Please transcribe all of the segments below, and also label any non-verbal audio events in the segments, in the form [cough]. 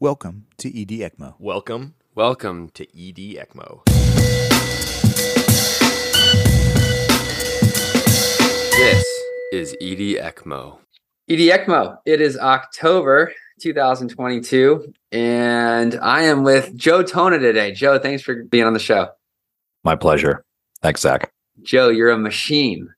Welcome to ED ECMO. Welcome, welcome to ED ECMO. This is ED ECMO. ED ECMO. It is October 2022, and I am with Joe Tonna today. Joe, thanks for being on the show. My pleasure. Thanks, Zach. Joe, you're a machine.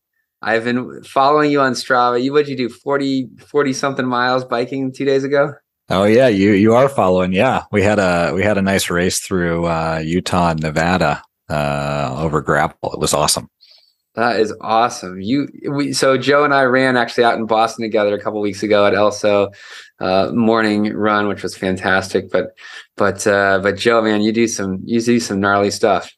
I've been following you on Strava. You what'd you do? 40, 40 something miles biking two days ago? Oh yeah, you you are following. Yeah. We had a we had a nice race through uh, Utah and Nevada uh, over gravel. It was awesome. That is awesome. You we so Joe and I ran actually out in Boston together a couple weeks ago at ELSO uh, morning run, which was fantastic. But but uh, but Joe, man, you do some you do some gnarly stuff.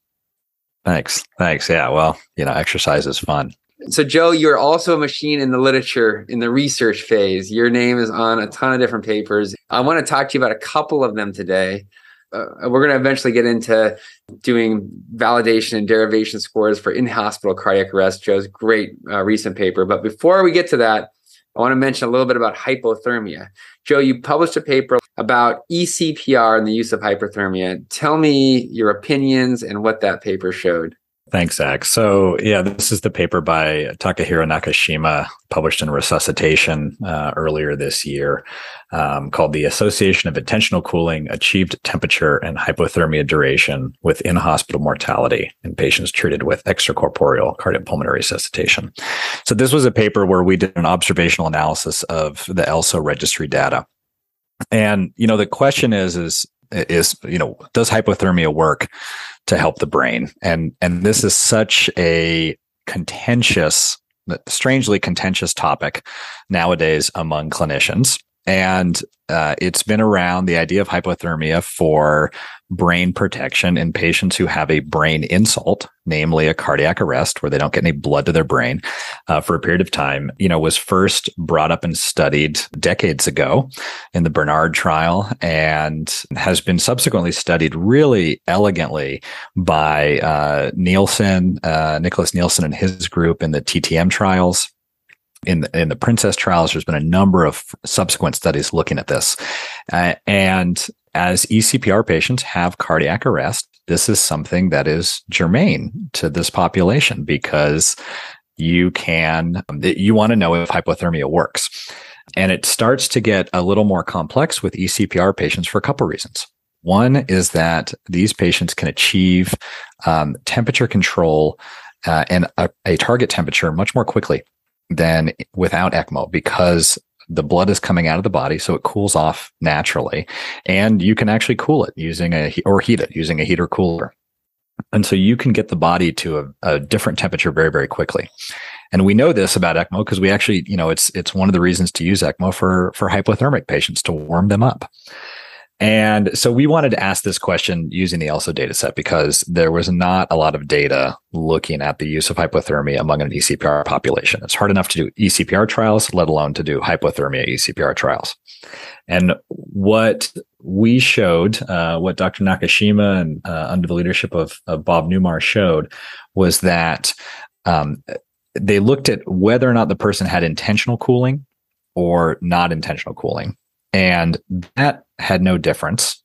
Thanks. Thanks. Yeah. Well, you know, exercise is fun. So, Joe, you're also a machine in the literature, in the research phase. Your name is on a ton of different papers. I want to talk to you about a couple of them today. Uh, we're going to eventually get into doing validation and derivation scores for in hospital cardiac arrest. Joe's great uh, recent paper. But before we get to that, I want to mention a little bit about hypothermia. Joe, you published a paper about eCPR and the use of hypothermia. Tell me your opinions and what that paper showed. Thanks, Zach. So, yeah, this is the paper by Takahiro Nakashima, published in Resuscitation uh, earlier this year, um, called The Association of Intentional Cooling, Achieved Temperature, and Hypothermia Duration with In Hospital Mortality in Patients Treated with Extracorporeal Cardiopulmonary Resuscitation. So, this was a paper where we did an observational analysis of the ELSO registry data. And, you know, the question is, is, is, you know, does hypothermia work? to help the brain. And and this is such a contentious, strangely contentious topic nowadays among clinicians. And uh, it's been around the idea of hypothermia for brain protection in patients who have a brain insult, namely a cardiac arrest where they don't get any blood to their brain uh, for a period of time, you know, was first brought up and studied decades ago in the Bernard trial and has been subsequently studied really elegantly by uh, Nielsen, uh, Niklas Nielsen and his group in the TTM trials in the, in the PRINCESS trials there's been a number of subsequent studies looking at this. Uh, and as ecpr patients have cardiac arrest this is something that is germane to this population because you can you want to know if hypothermia works. And it starts to get a little more complex with ecpr patients for a couple reasons. One is that these patients can achieve um, temperature control uh, and a, a target temperature much more quickly than without ECMO because the blood is coming out of the body, so it cools off naturally, and you can actually cool it using a or heat it using a heater cooler, and so you can get the body to a, a different temperature very very quickly. And we know this about ECMO because we actually, you know, it's it's one of the reasons to use ECMO for for hypothermic patients to warm them up. And so we wanted to ask this question using the ELSO data set because there was not a lot of data looking at the use of hypothermia among an ECPR population. It's hard enough to do ECPR trials, let alone to do hypothermia ECPR trials. And what we showed, uh, what Dr. Nakashima and uh, under the leadership of, of, Bob Neumar showed was that um, they looked at whether or not the person had intentional cooling or not intentional cooling. And that had no difference.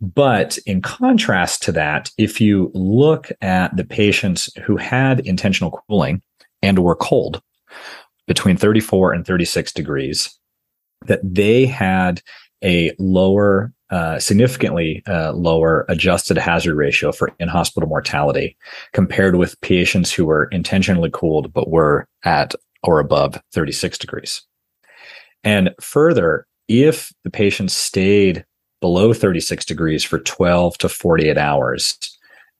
But in contrast to that, if you look at the patients who had intentional cooling and were cold between 34 and 36 degrees, that they had a lower, uh, significantly uh, lower adjusted hazard ratio for in hospital mortality compared with patients who were intentionally cooled but were at or above 36 degrees. And further, if the patient stayed below 36 degrees for 12 to 48 hours,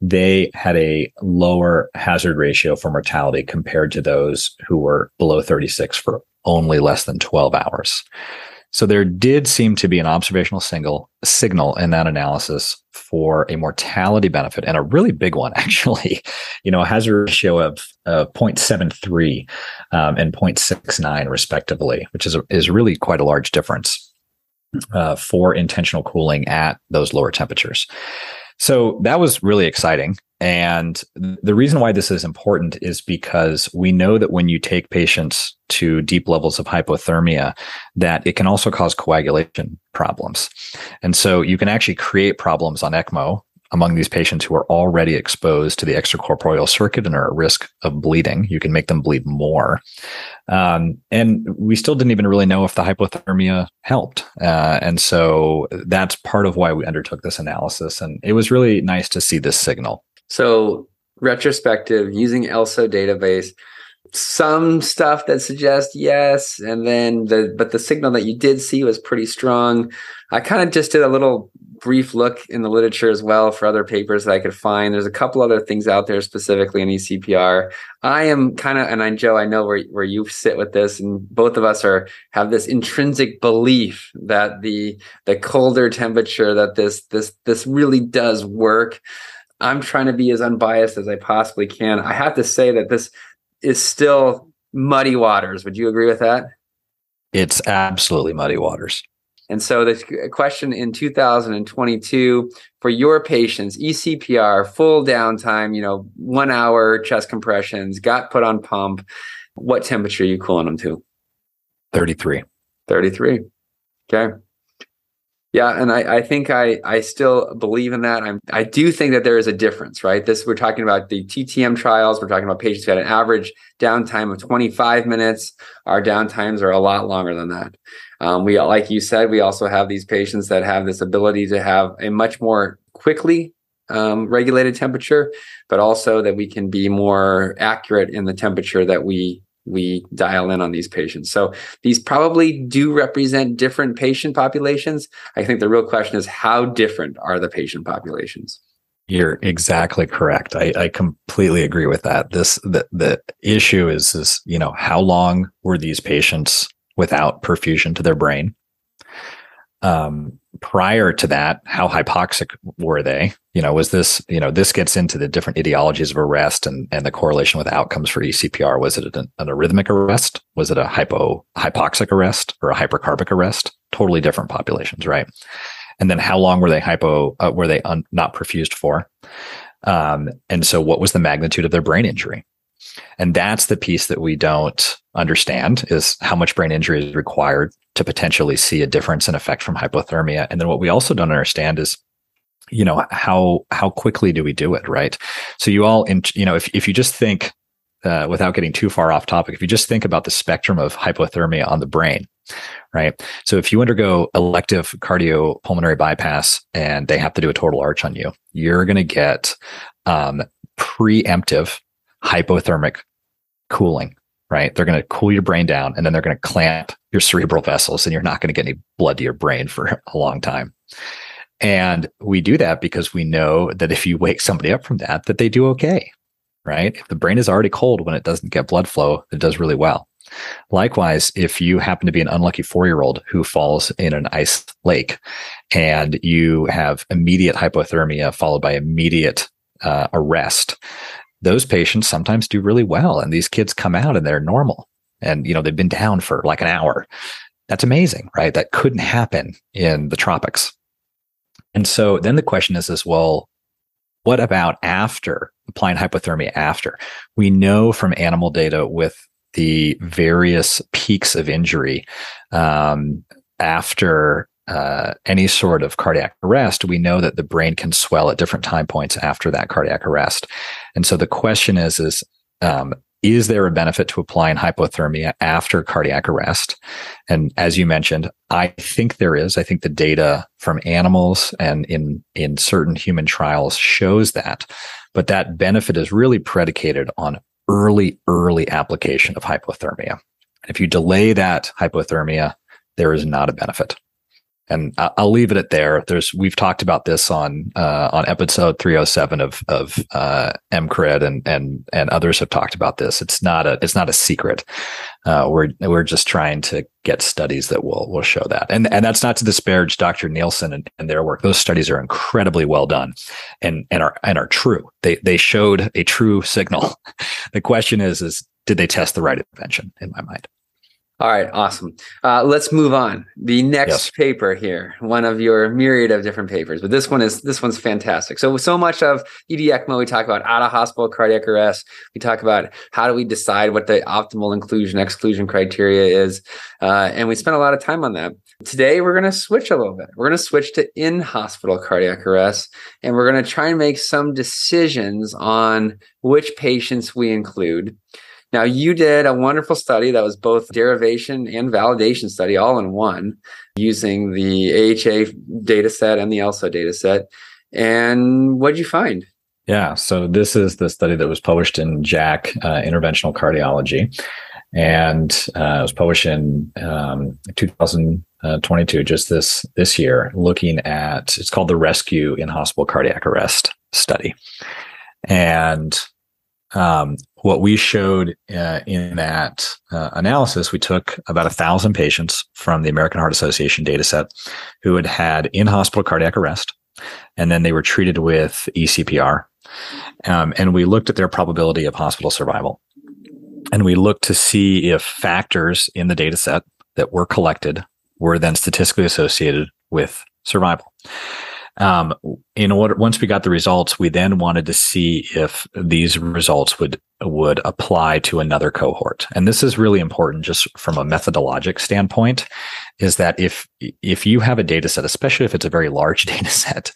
they had a lower hazard ratio for mortality compared to those who were below 36 for only less than 12 hours. So there did seem to be an observational single signal in that analysis for a mortality benefit and a really big one, [laughs] actually. You know, a hazard ratio of uh, 0.73 um, and 0.69 respectively, which is a, is really quite a large difference uh, for intentional cooling at those lower temperatures. So that was really exciting. And the reason why this is important is because we know that when you take patients to deep levels of hypothermia that it can also cause coagulation problems. And so you can actually create problems on ECMO among these patients who are already exposed to the extracorporeal circuit and are at risk of bleeding. You can make them bleed more. Um, and we still didn't even really know if the hypothermia helped. Uh, and so that's part of why we undertook this analysis. And it was really nice to see this signal. So, retrospective using ELSO database, some stuff that suggests yes and then the but the signal that you did see was pretty strong i kind of just did a little brief look in the literature as well for other papers that I could find. There's a couple other things out there specifically in ECPR. I am kind of, and I, Joe, I know where, where you sit with this, and both of us are have this intrinsic belief that the the colder temperature that this this this really does work. I'm trying to be as unbiased as I possibly can. I have to say that this is still muddy waters. Would you agree with that? It's absolutely muddy waters. And so the question in 2022 for your patients, ECPR, full downtime, you know, one hour chest compressions, got put on pump. What temperature are you cooling them to? 33. 33. Okay. Yeah, and I, I think I I still believe in that. I'm I do think that there is a difference, right? This we're talking about the TTM trials. We're talking about patients who had an average downtime of 25 minutes. Our downtimes are a lot longer than that. Um, we, like you said, we also have these patients that have this ability to have a much more quickly um, regulated temperature, but also that we can be more accurate in the temperature that we we dial in on these patients. So these probably do represent different patient populations. I think the real question is how different are the patient populations? You're exactly correct. I, I completely agree with that. This the the issue is is you know how long were these patients without perfusion to their brain. Um, prior to that, how hypoxic were they? You know, was this, you know, this gets into the different etiologies of arrest and, and the correlation with outcomes for ECPR. Was it an, an arrhythmic arrest? Was it a hypo hypoxic arrest or a hypercarbic arrest? Totally different populations, right? And then how long were they hypo, uh, were they un, not perfused for? Um, and so what was the magnitude of their brain injury? And that's the piece that we don't understand is how much brain injury is required to potentially see a difference in effect from hypothermia. And then what we also don't understand is you know how how quickly do we do it right so you all in, you know if, if you just think uh, without getting too far off topic if you just think about the spectrum of hypothermia on the brain right so if you undergo elective cardiopulmonary bypass and they have to do a total arch on you you're going to get um, preemptive hypothermic cooling, right? They're going to cool your brain down and then they're going to clamp your cerebral vessels and you're not going to get any blood to your brain for [laughs] a long time. And we do that because we know that if you wake somebody up from that, that they do okay, right? If the brain is already cold when it doesn't get blood flow, it does really well. Likewise, if you happen to be an unlucky four year old who falls in an ice lake and you have immediate hypothermia followed by immediate uh, arrest, those patients sometimes do really well and these kids come out and they're normal. And you know they've been down for like an hour. That's amazing right? That couldn't happen in the tropics. And so then the question is as well what about after applying hypothermia after? We know from animal data with the various peaks of injury um, after uh, any sort of cardiac arrest, we know that the brain can swell at different time points after that cardiac arrest. And so the question is, is, um, is there a benefit to applying hypothermia after cardiac arrest? And as you mentioned, I think there is. I think the data from animals and in, in certain human trials shows that. But that benefit is really predicated on early, early application of hypothermia. If you delay that hypothermia, there is not a benefit and I'll leave it at there. There's we've talked about this on uh, on episode 307 of of uh, EMCRIT and and and others have talked about this. It's not a it's not a secret. Uh, we're we're just trying to get studies that will will show that. And and that's not to disparage Dr. Nielsen and, and their work. Those studies are incredibly well done and and are and are true. They they showed a true signal. [laughs] the question is is did they test the right intervention? In my mind. All right, awesome. Uh, let's move on. The next yes. paper here, one of your myriad of different papers, but this one is this one's fantastic. So, so much of ED ECMO, we talk about out of hospital cardiac arrest. We talk about how do we decide what the optimal inclusion exclusion criteria is, uh, and we spent a lot of time on that. Today, we're going to switch a little bit. We're going to switch to in hospital cardiac arrest, and we're going to try and make some decisions on which patients we include. Now, you did a wonderful study that was both derivation and validation study all in one using the AHA data set and the ELSO data set. And what did you find? Yeah, so this is the study that was published in JACC, uh, Interventional Cardiology. And uh, it was published in um, 2022, just this this year, looking at it's called the Rescue in Hospital Cardiac Arrest Study. And um, what we showed uh, in that uh, analysis, we took about a thousand patients from the American Heart Association data set who had had in hospital cardiac arrest, and then they were treated with ECPR. Um, and we looked at their probability of hospital survival. And we looked to see if factors in the data set that were collected were then statistically associated with survival. Um, in order, once we got the results, we then wanted to see if these results would would apply to another cohort. And this is really important, just from a methodologic standpoint, is that if if you have a data set, especially if it's a very large [laughs] data set,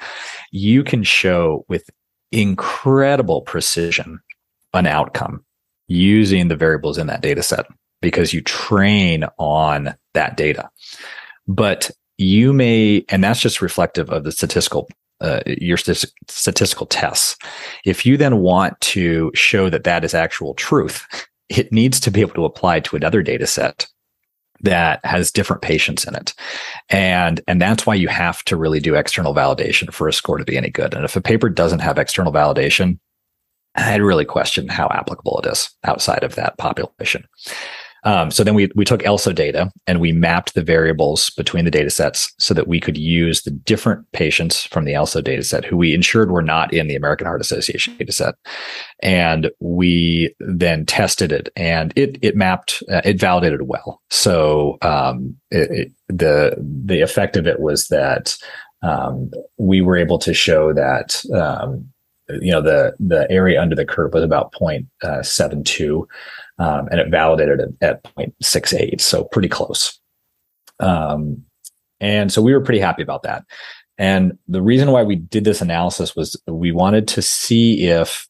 you can show with incredible precision an outcome using the variables in that data set because you train on that data. But you may, and that's just reflective of the statistical uh, your st- statistical tests. If you then want to show that that is actual truth, [laughs] it needs to be able to apply to another data set that has different patients in it. And, and that's why you have to really do external validation for a score to be any good. And if a paper doesn't have external validation, I'd really question how applicable it is outside of that population. Um, so then we we took ELSO data and we mapped the variables between the data sets so that we could use the different patients from the ELSO data set who we ensured were not in the American Heart Association data set. And we then tested it and it it mapped uh, it validated well. So um, it, it, the the effect of it was that um, we were able to show that um, you know the the area under the curve was about uh, 0.72 um, and it validated at 0.68, so pretty close. Um, and so we were pretty happy about that. And the reason why we did this analysis was we wanted to see if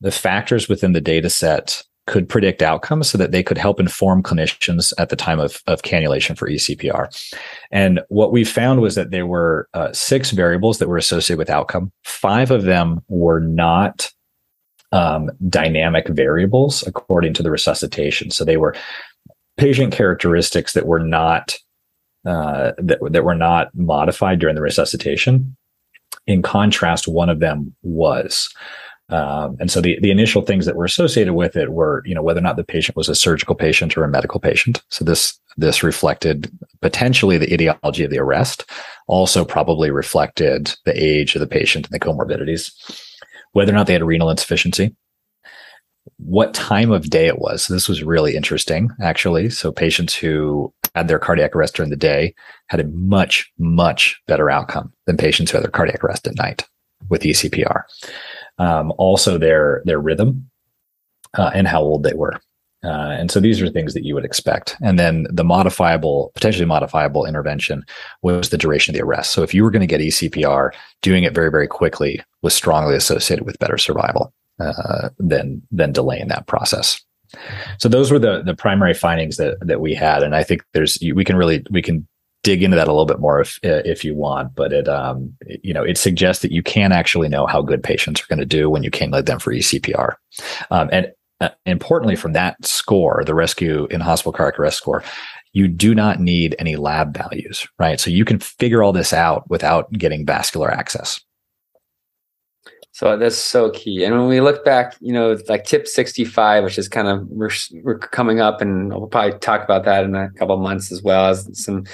the factors within the data set could predict outcomes so that they could help inform clinicians at the time of, of cannulation for ECPR. And what we found was that there were uh, six variables that were associated with outcome. Five of them were not um, dynamic variables according to the resuscitation. So they were patient characteristics that were not uh, that that were not modified during the resuscitation. In contrast, one of them was. Um, and so the, the initial things that were associated with it were, you know, whether or not the patient was a surgical patient or a medical patient. So this this reflected potentially the etiology of the arrest, also probably reflected the age of the patient and the comorbidities whether or not they had renal insufficiency, what time of day it was. So this was really interesting, actually. So patients who had their cardiac arrest during the day had a much, much better outcome than patients who had their cardiac arrest at night with ECPR. Um, also, their their rhythm uh, and how old they were. Uh, and so these are things that you would expect. And then the modifiable, potentially modifiable intervention was the duration of the arrest. So if you were going to get ECPR, doing it very, very quickly was strongly associated with better survival uh, than than delaying that process. So those were the the primary findings that that we had, and I think there's we can really we can dig into that a little bit more if if you want, but it um you know it suggests that you can actually know how good patients are going to do when you can lead them for ECPR, um, and uh, importantly, from that score, the rescue in hospital cardiac arrest score, you do not need any lab values, right? So you can figure all this out without getting vascular access. So that's so key. And when we look back, you know, like tip 65, which is kind of we're, we're coming up and we'll probably talk about that in a couple months as well as some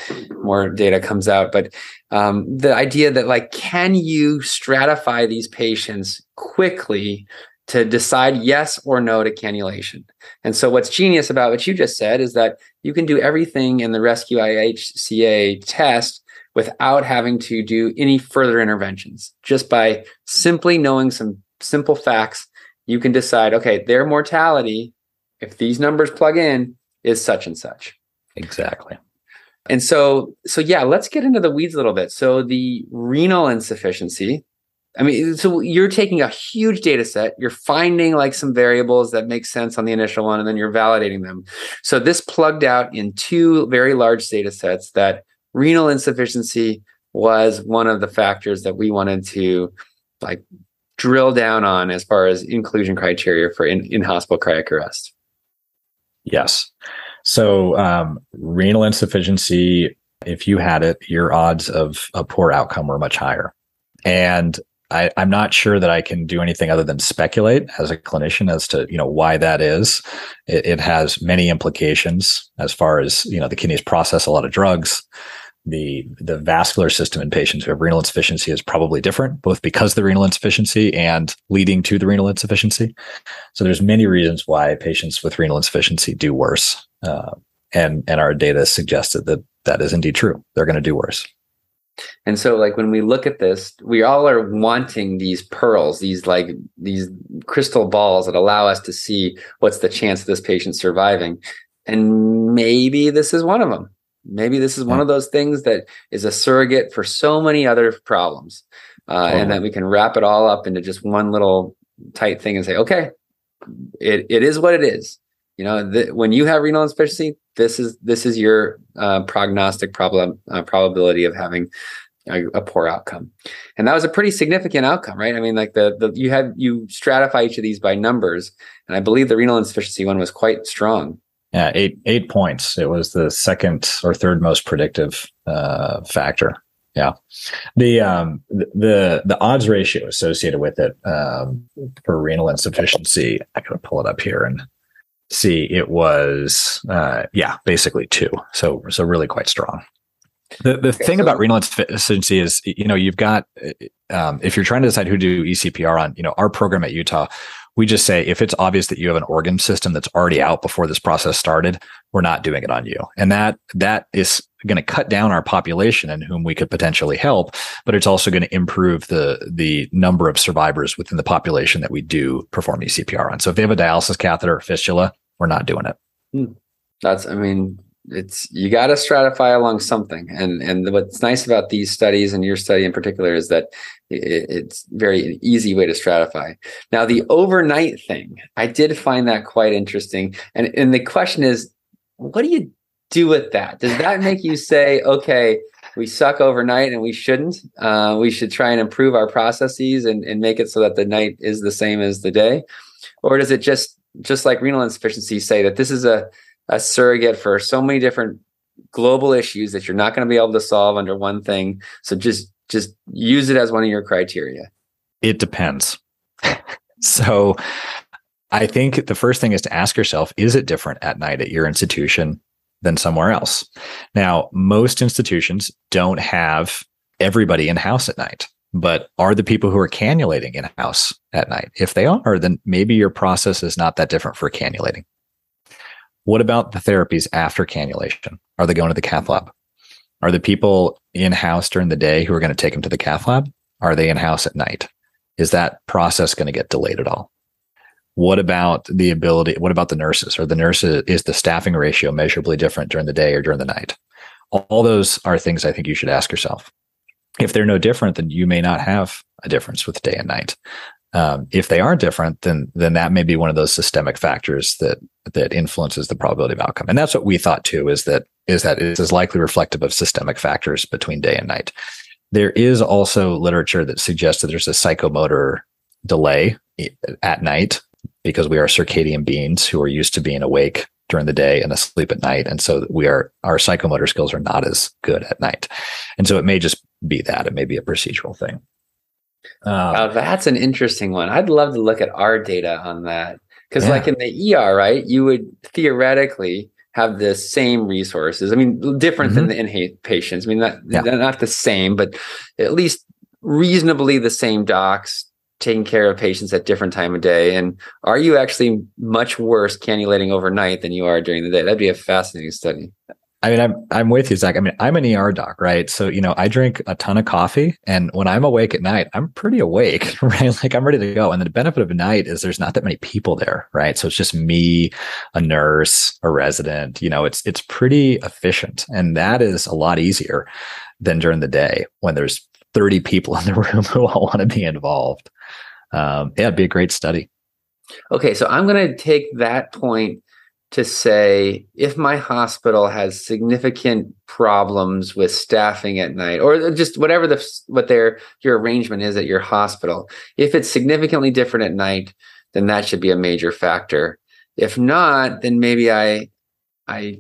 more data comes out. But um, the idea that like, can you stratify these patients quickly to decide yes or no to cannulation. And so, what's genius about what you just said is that you can do everything in the Rescue IHCA test without having to do any further interventions. Just by simply knowing some simple facts, you can decide okay, their mortality, if these numbers plug in, is such and such. Exactly. And so, so yeah, let's get into the weeds a little bit. So the renal insufficiency, I mean, so you're taking a huge data set, you're finding like some variables that make sense on the initial one, and then you're validating them. So this plugged out in two very large data sets that renal insufficiency was one of the factors that we wanted to like drill down on as far as inclusion criteria for in, in hospital cardiac arrest. Yes. So, um, renal insufficiency, if you had it, your odds of a poor outcome were much higher. And I, am not sure that I can do anything other than speculate as a clinician as to you know why that is. It, it has many implications as far as you know the kidneys process a lot of drugs the the vascular system in patients who have renal insufficiency is probably different, both because of the renal insufficiency and leading to the renal insufficiency. So there's many reasons why patients with renal insufficiency do worse, uh, and and our data suggested that that is indeed true. They're going to do worse. And so, like when we look at this, we all are wanting these pearls, these like these crystal balls that allow us to see what's the chance of this patient surviving. And maybe this is one of them Maybe this is one of those things that is a surrogate for so many other problems, uh, and that we can wrap it all up into just one little tight thing and say, okay, it, it is what it is. You know, th- when you have renal insufficiency, this is this is your uh, prognostic problem uh, probability of having a, a, poor outcome, and that was a pretty significant outcome, right? I mean, like the the you have you stratify each of these by numbers, and I believe the renal insufficiency one was quite strong. Yeah, eight eight points. It was the second or third most predictive uh, factor. Yeah, the um, the the odds ratio associated with it um, for renal insufficiency. I gotta pull it up here and see. It was uh, yeah, basically two. So so really quite strong. The the okay, thing so- about renal insufficiency is you know you've got um, if you're trying to decide who to do ECPR on, you know our program at Utah we just say if it's obvious that you have an organ system that's already out before this process started, we're not doing it on you. And that that is going to cut down our population and whom we could potentially help, but it's also going to improve the the number of survivors within the population that we do perform ECPR on. So if they have a dialysis catheter or fistula, we're not doing it. Hmm. That's I mean it's you got to stratify along something. And and what's nice about these studies and your study in particular is that it, it's very easy way to stratify. Now the overnight thing i did find that quite interesting. And and the question is what do you do with that? Does that make you say okay we suck overnight and we shouldn't uh, we should try and improve our processes and, and make it so that the night is the same as the day? Or does it just just like renal insufficiency say that this is a a surrogate for so many different global issues that you're not going to be able to solve under one thing. So just just use it as one of your criteria. It depends. [laughs] so I think the first thing is to ask yourself is it different at night at your institution than somewhere else? Now, most institutions don't have everybody in house at night, but are the people who are cannulating in house at night? If they are, then maybe your process is not that different for cannulating. What about the therapies after cannulation? Are they going to the cath lab? Are the people in house during the day who are going to take them to the cath lab? Are they in house at night? Is that process going to get delayed at all? What about the ability? What about the nurses? Are the nurses, is the staffing ratio measurably different during the day or during the night? All those are things I think you should ask yourself. If they're no different, then you may not have a difference with day and night. Um, if they are different, then then that may be one of those systemic factors that that influences the probability of outcome. And that's what we thought too is that is that it is as likely reflective of systemic factors between day and night. There is also literature that suggests that there's a psychomotor delay at night because we are circadian beings who are used to being awake during the day and asleep at night. And so we are, our psychomotor skills are not as good at night. And so it may just be that. It may be a procedural thing. Um, wow, that's an interesting one. I'd love to look at our data on that because, yeah. like in the ER, right, you would theoretically have the same resources. I mean, different mm-hmm. than the inpatients. I mean, not yeah. not the same, but at least reasonably the same docs taking care of patients at different time of day? And are you actually much worse cannulating overnight than you are during the day? That'd be a fascinating study. I mean, I'm I'm with you, Zach. I mean, I'm an ER doc, right? So you know, I drink a ton of coffee, and when I'm awake at night, I'm pretty awake, [laughs] right? Like I'm ready to go. And the benefit of night is there's not that many people there, right? So it's just me, a nurse, a resident. You know, it's it's pretty efficient, and that is a lot easier than during the day when there's 30 people in the [laughs] room who all want to be involved. Um, yeah, it'd be a great study. Okay, so I'm going to take that point to say if my hospital has significant problems with staffing at night or just whatever the what their your arrangement is at your hospital if it's significantly different at night then that should be a major factor. If not then maybe i i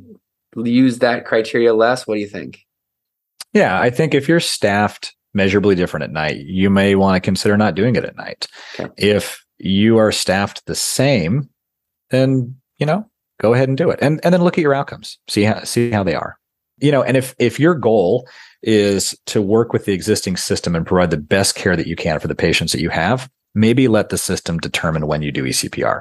use that criteria less. What do you think? Yeah i think if you're staffed measurably different at night you may want to consider not doing it at night. Okay. if you are staffed the same then you know go ahead and do it. And and then look at your outcomes. See how see how they are. You know and if if your goal is to work with the existing system and provide the best care that you can for the patients that you have maybe let the system determine when you do ecpr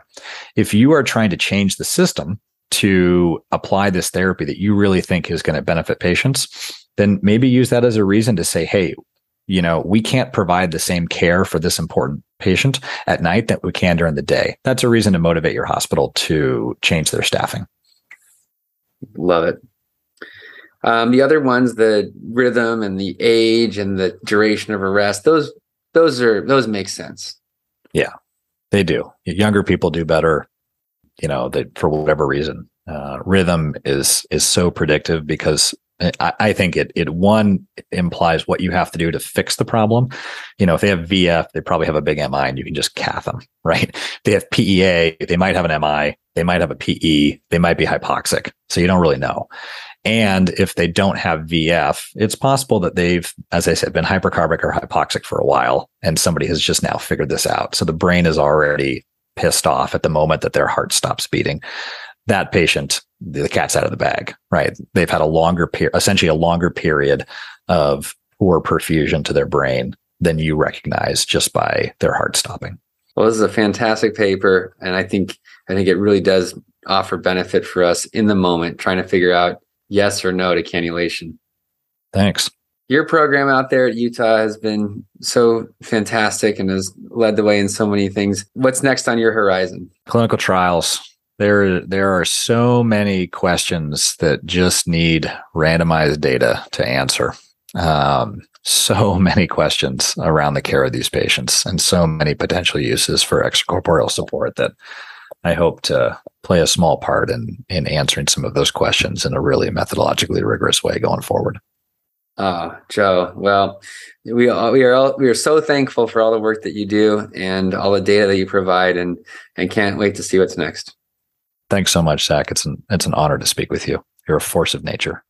if you are trying to change the system to apply this therapy that you really think is going to benefit patients then maybe use that as a reason to say hey you know we can't provide the same care for this important patient at night that we can during the day. That's a reason to motivate your hospital to change their staffing. Love it. Um, the other ones, the rhythm and the age and the duration of arrest, those those are those make sense. Yeah, they do. Younger people do better. You know, that for whatever reason, uh, rhythm is is so predictive because I, think it it one implies what you have to do to fix the problem. You know, if they have VF, they probably have a big MI, and you can just cath them, [laughs] right? If they have PEA, they might have an MI, they might have a PE, they might be hypoxic, so you don't really know. And if they don't have VF, it's possible that they've, as I said, been hypercarbic or hypoxic for a while, and somebody has just now figured this out. So the brain is already pissed off at the moment that their heart stops beating that patient, the cat's out of the bag, right? They've had a longer period, essentially a longer period of poor perfusion to their brain than you recognize just by their heart stopping. Well, this is a fantastic paper, and I think I think it really does offer benefit for us in the moment, trying to figure out yes or no to cannulation. Thanks. Your program out there at Utah has been so fantastic and has led the way in so many things. What's next on your horizon? Clinical trials there there are so many questions that just need randomized data to answer. Um, so [laughs] many questions around the care of these patients, and so many potential uses for extracorporeal support that I hope to play a small part in in answering some of those questions in a really methodologically rigorous way going forward. Oh, Joe. Well, we are, we are all, we are so thankful for all the work that you do and all the data that you provide, and and can't wait to see what's next. Thanks so much, Zach. It's an it's an honor to speak with you. You're a force of nature.